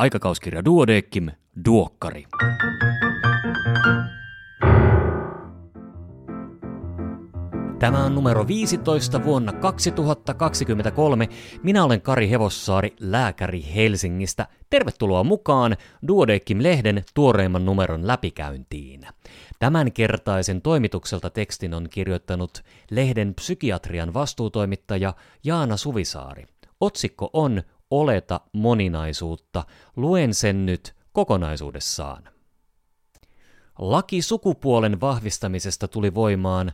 Aikakauskirja Duodeckim, Duokkari. Tämä on numero 15 vuonna 2023. Minä olen Kari Hevossaari, lääkäri Helsingistä. Tervetuloa mukaan Duodeckim-lehden tuoreimman numeron läpikäyntiin. Tämänkertaisen toimitukselta tekstin on kirjoittanut lehden psykiatrian vastuutoimittaja Jaana Suvisaari. Otsikko on Oleta moninaisuutta. Luen sen nyt kokonaisuudessaan. Laki sukupuolen vahvistamisesta tuli voimaan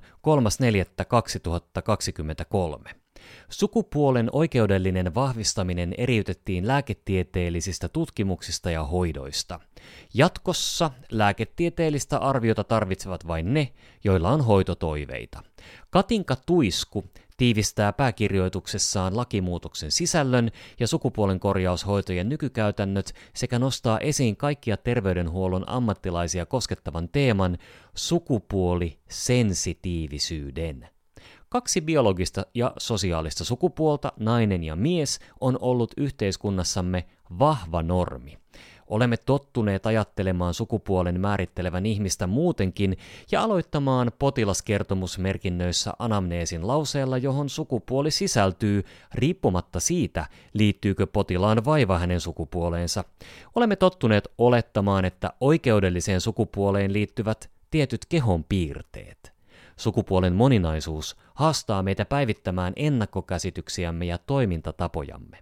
3.4.2023. Sukupuolen oikeudellinen vahvistaminen eriytettiin lääketieteellisistä tutkimuksista ja hoidoista. Jatkossa lääketieteellistä arviota tarvitsevat vain ne, joilla on hoitotoiveita. Katinka Tuisku tiivistää pääkirjoituksessaan lakimuutoksen sisällön ja sukupuolen korjaushoitojen nykykäytännöt sekä nostaa esiin kaikkia terveydenhuollon ammattilaisia koskettavan teeman sukupuolisensitiivisyyden. Kaksi biologista ja sosiaalista sukupuolta, nainen ja mies, on ollut yhteiskunnassamme vahva normi. Olemme tottuneet ajattelemaan sukupuolen määrittelevän ihmistä muutenkin ja aloittamaan potilaskertomusmerkinnöissä anamneesin lauseella, johon sukupuoli sisältyy, riippumatta siitä, liittyykö potilaan vaiva hänen sukupuoleensa. Olemme tottuneet olettamaan, että oikeudelliseen sukupuoleen liittyvät tietyt kehon piirteet. Sukupuolen moninaisuus haastaa meitä päivittämään ennakkokäsityksiämme ja toimintatapojamme.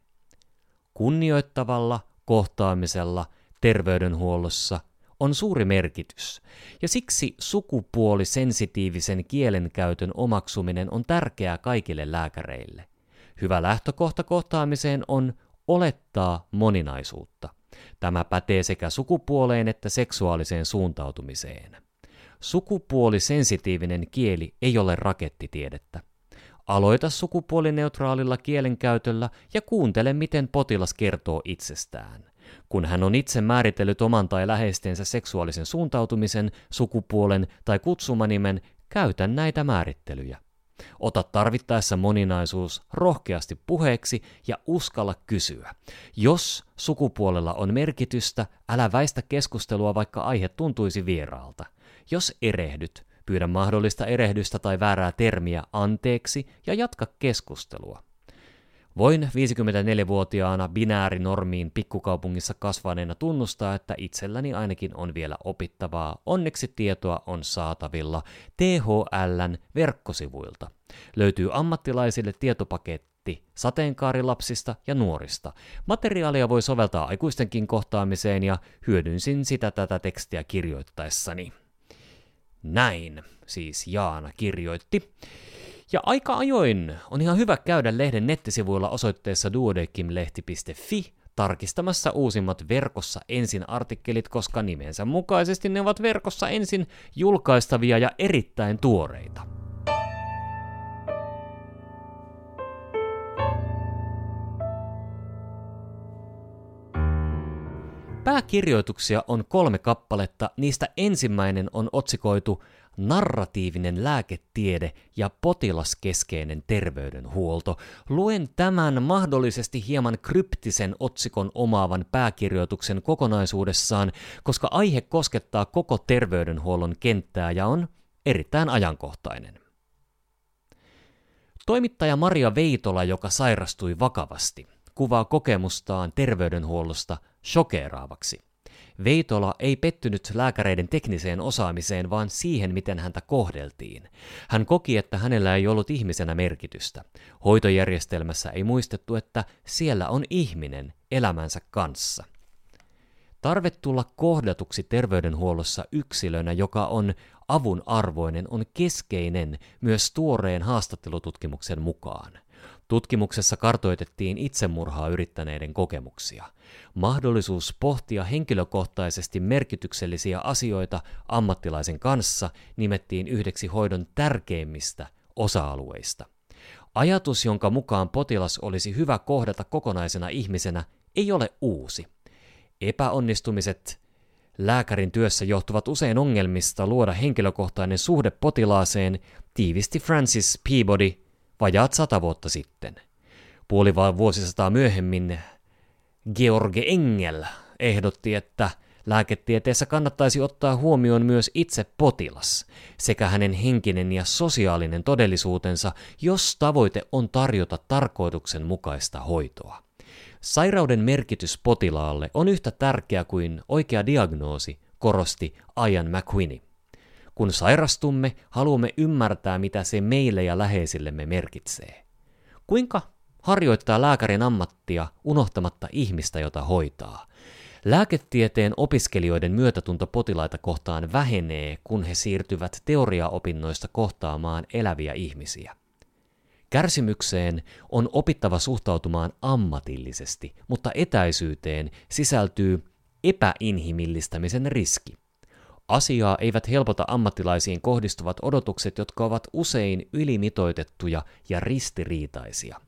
Kunnioittavalla, kohtaamisella, terveydenhuollossa on suuri merkitys, ja siksi sukupuolisensitiivisen kielenkäytön omaksuminen on tärkeää kaikille lääkäreille. Hyvä lähtökohta kohtaamiseen on olettaa moninaisuutta. Tämä pätee sekä sukupuoleen että seksuaaliseen suuntautumiseen. Sukupuolisensitiivinen kieli ei ole rakettitiedettä. Aloita sukupuolineutraalilla kielenkäytöllä ja kuuntele, miten potilas kertoo itsestään. Kun hän on itse määritellyt oman tai läheistensä seksuaalisen suuntautumisen, sukupuolen tai kutsumanimen, käytä näitä määrittelyjä. Ota tarvittaessa moninaisuus rohkeasti puheeksi ja uskalla kysyä. Jos sukupuolella on merkitystä, älä väistä keskustelua, vaikka aihe tuntuisi vieraalta. Jos erehdyt, pyydä mahdollista erehdystä tai väärää termiä anteeksi ja jatka keskustelua. Voin 54-vuotiaana binäärinormiin pikkukaupungissa kasvaneena tunnustaa, että itselläni ainakin on vielä opittavaa. Onneksi tietoa on saatavilla THLn verkkosivuilta. Löytyy ammattilaisille tietopaketti sateenkaarilapsista ja nuorista. Materiaalia voi soveltaa aikuistenkin kohtaamiseen ja hyödynsin sitä tätä tekstiä kirjoittaessani. Näin siis Jaana kirjoitti. Ja aika ajoin on ihan hyvä käydä lehden nettisivuilla osoitteessa duodekimlehti.fi tarkistamassa uusimmat verkossa ensin artikkelit, koska nimensä mukaisesti ne ovat verkossa ensin julkaistavia ja erittäin tuoreita. Pääkirjoituksia on kolme kappaletta, niistä ensimmäinen on otsikoitu narratiivinen lääketiede ja potilaskeskeinen terveydenhuolto. Luen tämän mahdollisesti hieman kryptisen otsikon omaavan pääkirjoituksen kokonaisuudessaan, koska aihe koskettaa koko terveydenhuollon kenttää ja on erittäin ajankohtainen. Toimittaja Maria Veitola, joka sairastui vakavasti, kuvaa kokemustaan terveydenhuollosta shokeeraavaksi. Veitola ei pettynyt lääkäreiden tekniseen osaamiseen, vaan siihen, miten häntä kohdeltiin. Hän koki, että hänellä ei ollut ihmisenä merkitystä. Hoitojärjestelmässä ei muistettu, että siellä on ihminen elämänsä kanssa. Tarve tulla kohdatuksi terveydenhuollossa yksilönä, joka on avun arvoinen, on keskeinen myös tuoreen haastattelututkimuksen mukaan. Tutkimuksessa kartoitettiin itsemurhaa yrittäneiden kokemuksia. Mahdollisuus pohtia henkilökohtaisesti merkityksellisiä asioita ammattilaisen kanssa nimettiin yhdeksi hoidon tärkeimmistä osa-alueista. Ajatus, jonka mukaan potilas olisi hyvä kohdata kokonaisena ihmisenä, ei ole uusi. Epäonnistumiset lääkärin työssä johtuvat usein ongelmista luoda henkilökohtainen suhde potilaaseen, tiivisti Francis Peabody vajaat sata vuotta sitten. Puoli vuosisataa myöhemmin George Engel ehdotti, että lääketieteessä kannattaisi ottaa huomioon myös itse potilas sekä hänen henkinen ja sosiaalinen todellisuutensa, jos tavoite on tarjota tarkoituksenmukaista hoitoa. Sairauden merkitys potilaalle on yhtä tärkeä kuin oikea diagnoosi, korosti Ian McQueenie. Kun sairastumme, haluamme ymmärtää, mitä se meille ja läheisillemme merkitsee. Kuinka harjoittaa lääkärin ammattia unohtamatta ihmistä, jota hoitaa? Lääketieteen opiskelijoiden myötätunto potilaita kohtaan vähenee, kun he siirtyvät teoriaopinnoista kohtaamaan eläviä ihmisiä. Kärsimykseen on opittava suhtautumaan ammatillisesti, mutta etäisyyteen sisältyy epäinhimillistämisen riski. Asiaa eivät helpota ammattilaisiin kohdistuvat odotukset, jotka ovat usein ylimitoitettuja ja ristiriitaisia.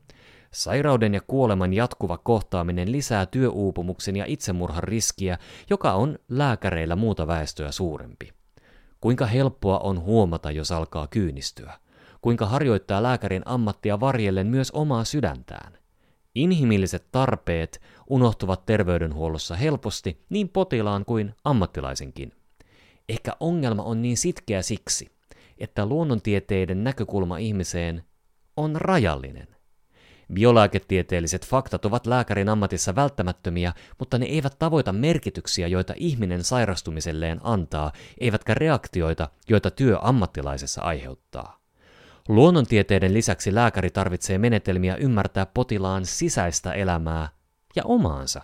Sairauden ja kuoleman jatkuva kohtaaminen lisää työuupumuksen ja itsemurhan riskiä, joka on lääkäreillä muuta väestöä suurempi. Kuinka helppoa on huomata, jos alkaa kyynistyä? Kuinka harjoittaa lääkärin ammattia varjellen myös omaa sydäntään? Inhimilliset tarpeet unohtuvat terveydenhuollossa helposti niin potilaan kuin ammattilaisenkin. Ehkä ongelma on niin sitkeä siksi, että luonnontieteiden näkökulma ihmiseen on rajallinen. Biolääketieteelliset faktat ovat lääkärin ammatissa välttämättömiä, mutta ne eivät tavoita merkityksiä, joita ihminen sairastumiselleen antaa, eivätkä reaktioita, joita työ ammattilaisessa aiheuttaa. Luonnontieteiden lisäksi lääkäri tarvitsee menetelmiä ymmärtää potilaan sisäistä elämää ja omaansa.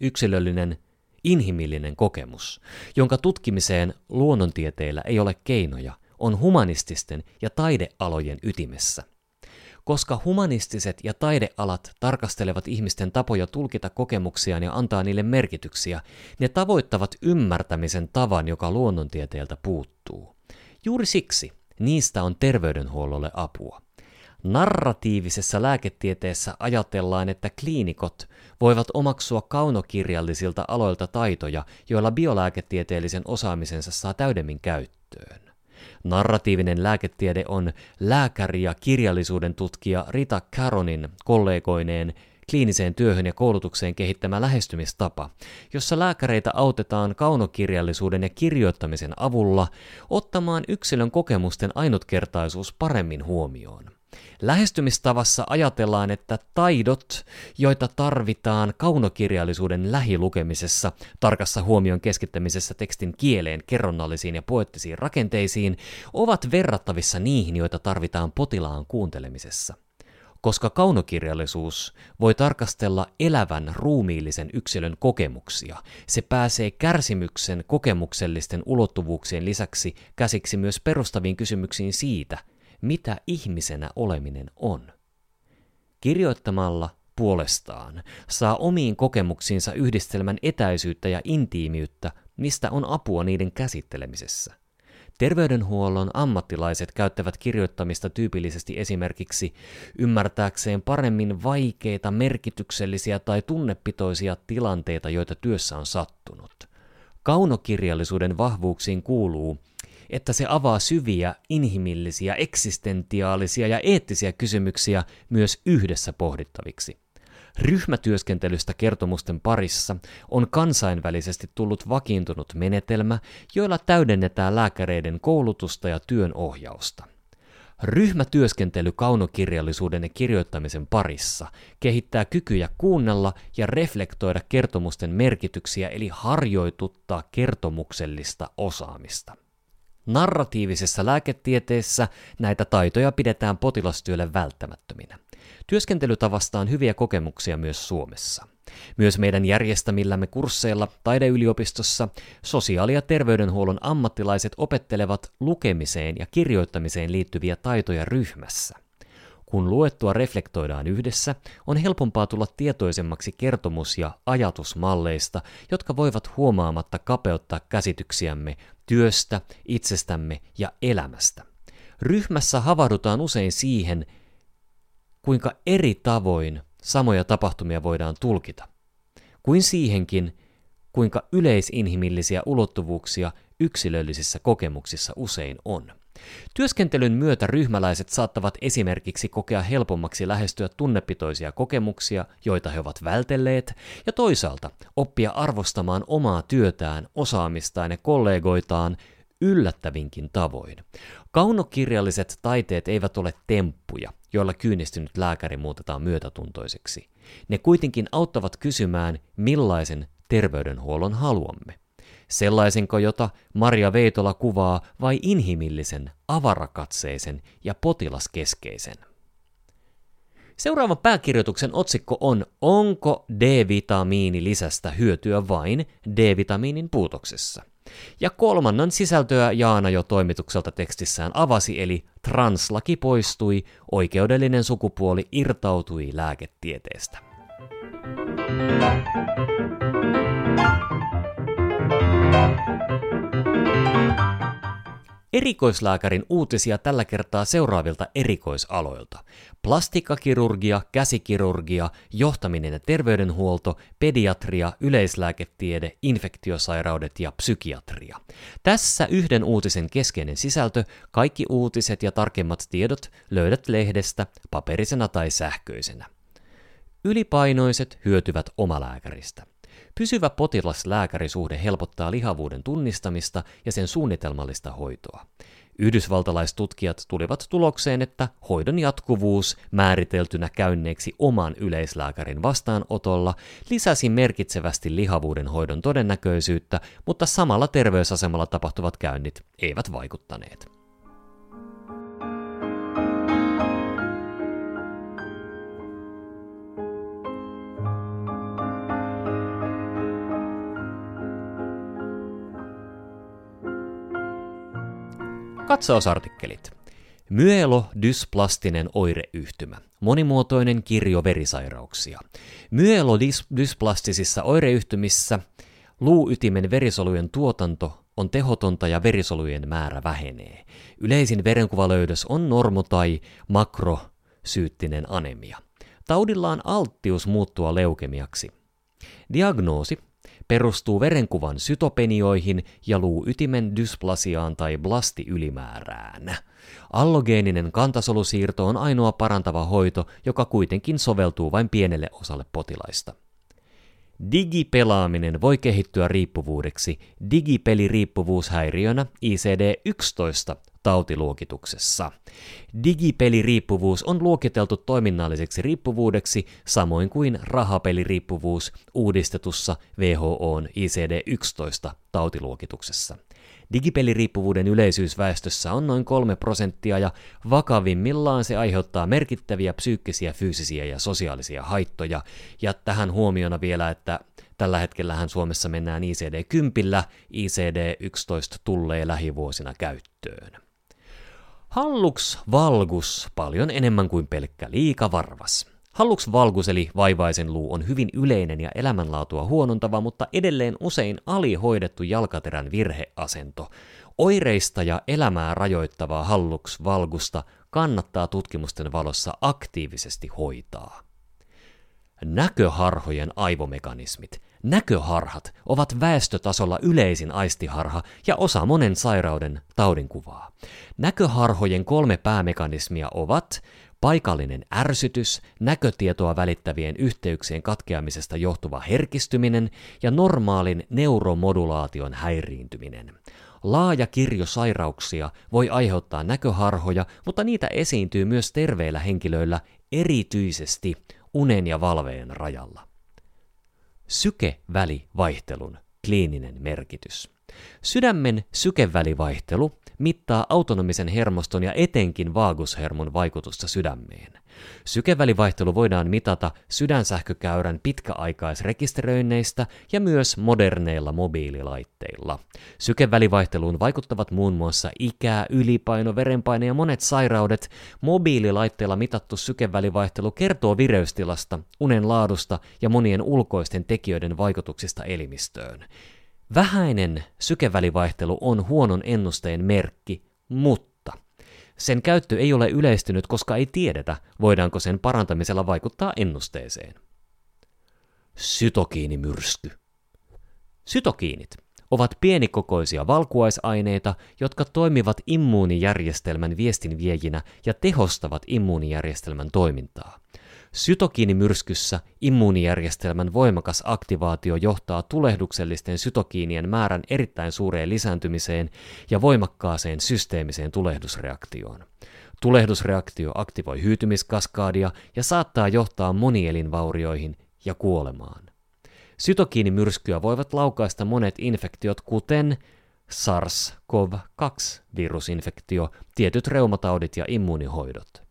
Yksilöllinen, inhimillinen kokemus, jonka tutkimiseen luonnontieteillä ei ole keinoja, on humanististen ja taidealojen ytimessä – koska humanistiset ja taidealat tarkastelevat ihmisten tapoja tulkita kokemuksiaan ja antaa niille merkityksiä, ne tavoittavat ymmärtämisen tavan, joka luonnontieteeltä puuttuu. Juuri siksi niistä on terveydenhuollolle apua. Narratiivisessa lääketieteessä ajatellaan, että kliinikot voivat omaksua kaunokirjallisilta aloilta taitoja, joilla biolääketieteellisen osaamisensa saa täydemmin käyttöön. Narratiivinen lääketiede on lääkäri ja kirjallisuuden tutkija Rita Caronin kollegoineen kliiniseen työhön ja koulutukseen kehittämä lähestymistapa, jossa lääkäreitä autetaan kaunokirjallisuuden ja kirjoittamisen avulla ottamaan yksilön kokemusten ainutkertaisuus paremmin huomioon. Lähestymistavassa ajatellaan, että taidot, joita tarvitaan kaunokirjallisuuden lähilukemisessa, tarkassa huomion keskittämisessä tekstin kieleen, kerronnallisiin ja poettisiin rakenteisiin, ovat verrattavissa niihin, joita tarvitaan potilaan kuuntelemisessa koska kaunokirjallisuus voi tarkastella elävän ruumiillisen yksilön kokemuksia. Se pääsee kärsimyksen kokemuksellisten ulottuvuuksien lisäksi käsiksi myös perustaviin kysymyksiin siitä, mitä ihmisenä oleminen on. Kirjoittamalla puolestaan saa omiin kokemuksiinsa yhdistelmän etäisyyttä ja intiimiyttä, mistä on apua niiden käsittelemisessä. Terveydenhuollon ammattilaiset käyttävät kirjoittamista tyypillisesti esimerkiksi ymmärtääkseen paremmin vaikeita, merkityksellisiä tai tunnepitoisia tilanteita, joita työssä on sattunut. Kaunokirjallisuuden vahvuuksiin kuuluu, että se avaa syviä, inhimillisiä, eksistentiaalisia ja eettisiä kysymyksiä myös yhdessä pohdittaviksi. Ryhmätyöskentelystä kertomusten parissa on kansainvälisesti tullut vakiintunut menetelmä, joilla täydennetään lääkäreiden koulutusta ja työn ohjausta. Ryhmätyöskentely kaunokirjallisuuden ja kirjoittamisen parissa kehittää kykyjä kuunnella ja reflektoida kertomusten merkityksiä eli harjoituttaa kertomuksellista osaamista. Narratiivisessa lääketieteessä näitä taitoja pidetään potilastyölle välttämättöminä. Työskentelytavasta on hyviä kokemuksia myös Suomessa. Myös meidän järjestämillämme kursseilla taideyliopistossa sosiaali- ja terveydenhuollon ammattilaiset opettelevat lukemiseen ja kirjoittamiseen liittyviä taitoja ryhmässä. Kun luettua reflektoidaan yhdessä, on helpompaa tulla tietoisemmaksi kertomus- ja ajatusmalleista, jotka voivat huomaamatta kapeuttaa käsityksiämme työstä, itsestämme ja elämästä. Ryhmässä havahdutaan usein siihen, kuinka eri tavoin samoja tapahtumia voidaan tulkita, kuin siihenkin, kuinka yleisinhimillisiä ulottuvuuksia yksilöllisissä kokemuksissa usein on. Työskentelyn myötä ryhmäläiset saattavat esimerkiksi kokea helpommaksi lähestyä tunnepitoisia kokemuksia, joita he ovat vältelleet, ja toisaalta oppia arvostamaan omaa työtään, osaamistaan ja kollegoitaan yllättävinkin tavoin. Kaunokirjalliset taiteet eivät ole temppuja, joilla kyynistynyt lääkäri muutetaan myötätuntoiseksi. Ne kuitenkin auttavat kysymään, millaisen terveydenhuollon haluamme. Sellaisenko, jota Maria Veitola kuvaa, vai inhimillisen, avarakatseisen ja potilaskeskeisen? Seuraavan pääkirjoituksen otsikko on Onko D-vitamiini lisästä hyötyä vain D-vitamiinin puutoksessa? Ja kolmannan sisältöä Jaana jo toimitukselta tekstissään avasi, eli translaki poistui, oikeudellinen sukupuoli irtautui lääketieteestä. Erikoislääkärin uutisia tällä kertaa seuraavilta erikoisaloilta. Plastikkakirurgia, käsikirurgia, johtaminen ja terveydenhuolto, pediatria, yleislääketiede, infektiosairaudet ja psykiatria. Tässä yhden uutisen keskeinen sisältö, kaikki uutiset ja tarkemmat tiedot löydät lehdestä paperisena tai sähköisenä. Ylipainoiset hyötyvät omalääkäristä. Pysyvä potilas-lääkärisuhde helpottaa lihavuuden tunnistamista ja sen suunnitelmallista hoitoa. Yhdysvaltalaistutkijat tulivat tulokseen, että hoidon jatkuvuus määriteltynä käynneeksi oman yleislääkärin vastaanotolla lisäsi merkitsevästi lihavuuden hoidon todennäköisyyttä, mutta samalla terveysasemalla tapahtuvat käynnit eivät vaikuttaneet. Katsausartikkelit. Myelodysplastinen oireyhtymä. Monimuotoinen kirjo verisairauksia. Myelodysplastisissa oireyhtymissä luuytimen verisolujen tuotanto on tehotonta ja verisolujen määrä vähenee. Yleisin verenkuvalöydös on normo- tai makrosyyttinen anemia. Taudilla on alttius muuttua leukemiaksi. Diagnoosi perustuu verenkuvan sytopenioihin ja luuytimen dysplasiaan tai blastiylimäärään. Allogeeninen kantasolusiirto on ainoa parantava hoito, joka kuitenkin soveltuu vain pienelle osalle potilaista. Digipelaaminen voi kehittyä riippuvuudeksi digipeliriippuvuushäiriönä ICD-11 tautiluokituksessa. Digipeliriippuvuus on luokiteltu toiminnalliseksi riippuvuudeksi samoin kuin rahapeliriippuvuus uudistetussa WHOn ICD-11 tautiluokituksessa. Digipeliriippuvuuden yleisyys väestössä on noin 3 prosenttia ja vakavimmillaan se aiheuttaa merkittäviä psyykkisiä, fyysisiä ja sosiaalisia haittoja. Ja tähän huomiona vielä, että tällä hetkellähän Suomessa mennään ICD-10, ICD-11 tullee lähivuosina käyttöön. Hallux valgus paljon enemmän kuin pelkkä liikavarvas. Hallux valgus eli vaivaisen luu on hyvin yleinen ja elämänlaatua huonontava, mutta edelleen usein alihoidettu jalkaterän virheasento. Oireista ja elämää rajoittavaa hallux valgusta kannattaa tutkimusten valossa aktiivisesti hoitaa. Näköharhojen aivomekanismit. Näköharhat ovat väestötasolla yleisin aistiharha ja osa monen sairauden taudinkuvaa. Näköharhojen kolme päämekanismia ovat paikallinen ärsytys, näkötietoa välittävien yhteyksien katkeamisesta johtuva herkistyminen ja normaalin neuromodulaation häiriintyminen. Laaja kirjo sairauksia voi aiheuttaa näköharhoja, mutta niitä esiintyy myös terveillä henkilöillä erityisesti unen ja valveen rajalla. Sykevälivaihtelun kliininen merkitys. Sydämen sykevälivaihtelu mittaa autonomisen hermoston ja etenkin vaagushermon vaikutusta sydämeen. Sykevälivaihtelu voidaan mitata sydänsähkökäyrän pitkäaikaisrekisteröinneistä ja myös moderneilla mobiililaitteilla. Sykevälivaihteluun vaikuttavat muun muassa ikä, ylipaino, verenpaine ja monet sairaudet. Mobiililaitteilla mitattu sykevälivaihtelu kertoo vireystilasta, unen laadusta ja monien ulkoisten tekijöiden vaikutuksista elimistöön. Vähäinen sykevälivaihtelu on huonon ennusteen merkki, mutta sen käyttö ei ole yleistynyt, koska ei tiedetä, voidaanko sen parantamisella vaikuttaa ennusteeseen. Sytokiinimyrsky. Sytokiinit ovat pienikokoisia valkuaisaineita, jotka toimivat immuunijärjestelmän viestinviejinä ja tehostavat immuunijärjestelmän toimintaa. Sytokiinimyrskyssä immuunijärjestelmän voimakas aktivaatio johtaa tulehduksellisten sytokiinien määrän erittäin suureen lisääntymiseen ja voimakkaaseen systeemiseen tulehdusreaktioon. Tulehdusreaktio aktivoi hyytymiskaskaadia ja saattaa johtaa monielinvaurioihin ja kuolemaan. Sytokiinimyrskyä voivat laukaista monet infektiot, kuten SARS-CoV-2-virusinfektio, tietyt reumataudit ja immuunihoidot.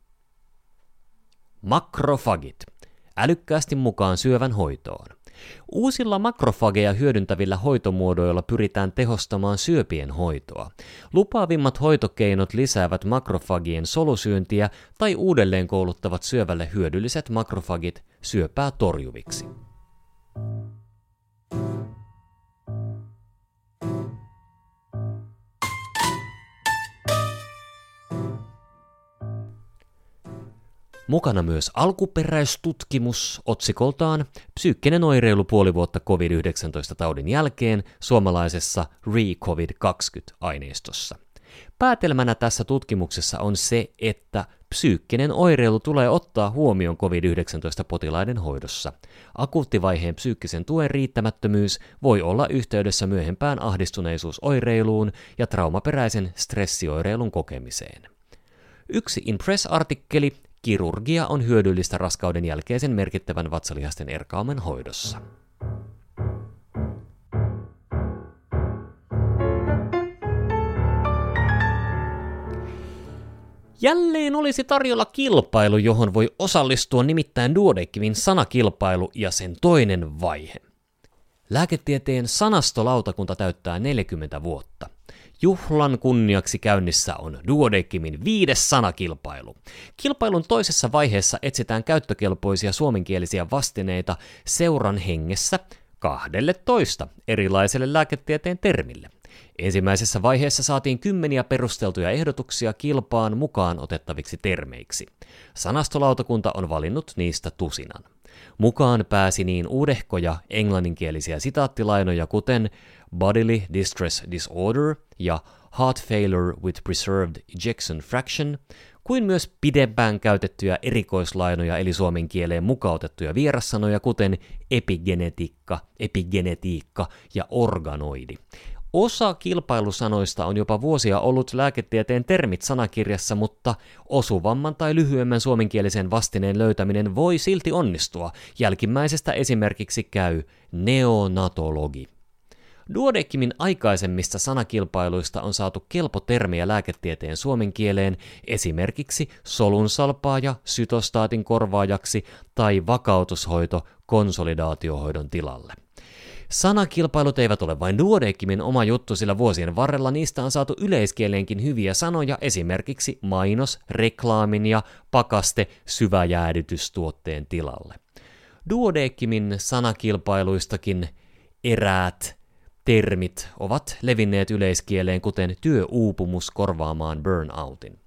Makrofagit. Älykkäästi mukaan syövän hoitoon. Uusilla makrofageja hyödyntävillä hoitomuodoilla pyritään tehostamaan syöpien hoitoa. Lupaavimmat hoitokeinot lisäävät makrofagien solusyöntiä tai uudelleen kouluttavat syövälle hyödylliset makrofagit syöpää torjuviksi. Mukana myös alkuperäistutkimus otsikoltaan Psyykkinen oireilu puoli vuotta COVID-19-taudin jälkeen suomalaisessa Re-COVID-20-aineistossa. Päätelmänä tässä tutkimuksessa on se, että psyykkinen oireilu tulee ottaa huomioon COVID-19-potilaiden hoidossa. Akuuttivaiheen psyykkisen tuen riittämättömyys voi olla yhteydessä myöhempään ahdistuneisuusoireiluun ja traumaperäisen stressioireilun kokemiseen. Yksi Impress-artikkeli Kirurgia on hyödyllistä raskauden jälkeisen merkittävän vatsalihasten erkaumen hoidossa. Jälleen olisi tarjolla kilpailu, johon voi osallistua nimittäin Duodekivin sanakilpailu ja sen toinen vaihe. Lääketieteen sanastolautakunta täyttää 40 vuotta. Juhlan kunniaksi käynnissä on Duodekimin viides sanakilpailu. Kilpailun toisessa vaiheessa etsitään käyttökelpoisia suomenkielisiä vastineita seuran hengessä 12 erilaiselle lääketieteen termille. Ensimmäisessä vaiheessa saatiin kymmeniä perusteltuja ehdotuksia kilpaan mukaan otettaviksi termeiksi. Sanastolautakunta on valinnut niistä tusinan. Mukaan pääsi niin uudehkoja englanninkielisiä sitaattilainoja kuten bodily distress disorder ja heart failure with preserved ejection fraction, kuin myös pidempään käytettyjä erikoislainoja eli suomen kieleen mukautettuja vierassanoja kuten epigenetiikka, epigenetiikka ja organoidi. Osa kilpailusanoista on jopa vuosia ollut lääketieteen termit sanakirjassa, mutta osuvamman tai lyhyemmän suomenkielisen vastineen löytäminen voi silti onnistua. Jälkimmäisestä esimerkiksi käy neonatologi. Duodeckimin aikaisemmista sanakilpailuista on saatu kelpo termiä lääketieteen suomen kieleen, esimerkiksi solunsalpaaja sytostaatin korvaajaksi tai vakautushoito konsolidaatiohoidon tilalle. Sanakilpailut eivät ole vain Duodeckimin oma juttu, sillä vuosien varrella niistä on saatu yleiskieleenkin hyviä sanoja, esimerkiksi mainos, reklaamin ja pakaste syväjäädytystuotteen tilalle. Duodeckimin sanakilpailuistakin eräät termit ovat levinneet yleiskieleen, kuten työuupumus korvaamaan burnoutin.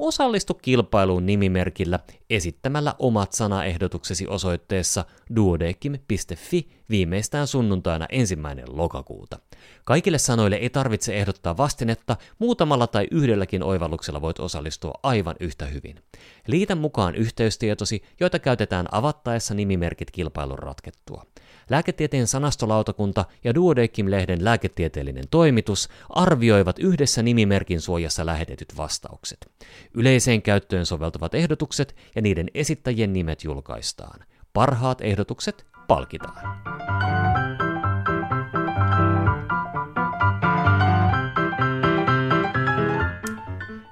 Osallistu kilpailuun nimimerkillä esittämällä omat sanaehdotuksesi osoitteessa duodekim.fi viimeistään sunnuntaina ensimmäinen lokakuuta. Kaikille sanoille ei tarvitse ehdottaa vastinetta, muutamalla tai yhdelläkin oivalluksella voit osallistua aivan yhtä hyvin. Liitä mukaan yhteystietosi, joita käytetään avattaessa nimimerkit kilpailun ratkettua. Lääketieteen sanastolautakunta ja Duodeckim-lehden lääketieteellinen toimitus arvioivat yhdessä nimimerkin suojassa lähetetyt vastaukset. Yleiseen käyttöön soveltuvat ehdotukset ja niiden esittäjien nimet julkaistaan. Parhaat ehdotukset palkitaan.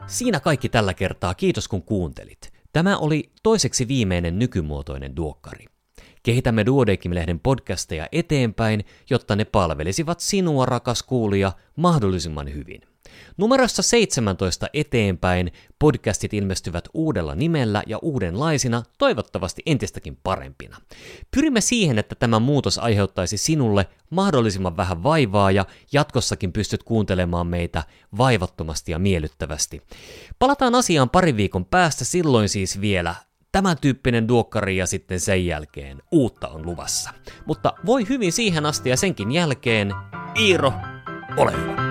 Siinä kaikki tällä kertaa, kiitos kun kuuntelit. Tämä oli toiseksi viimeinen nykymuotoinen duokkari. Kehitämme Duodekim-lehden podcasteja eteenpäin, jotta ne palvelisivat sinua, rakas kuulija, mahdollisimman hyvin. Numerossa 17 eteenpäin podcastit ilmestyvät uudella nimellä ja uudenlaisina, toivottavasti entistäkin parempina. Pyrimme siihen, että tämä muutos aiheuttaisi sinulle mahdollisimman vähän vaivaa ja jatkossakin pystyt kuuntelemaan meitä vaivattomasti ja miellyttävästi. Palataan asiaan parin viikon päästä, silloin siis vielä tämän tyyppinen duokkari ja sitten sen jälkeen uutta on luvassa. Mutta voi hyvin siihen asti ja senkin jälkeen, Iiro, Ole hyvä.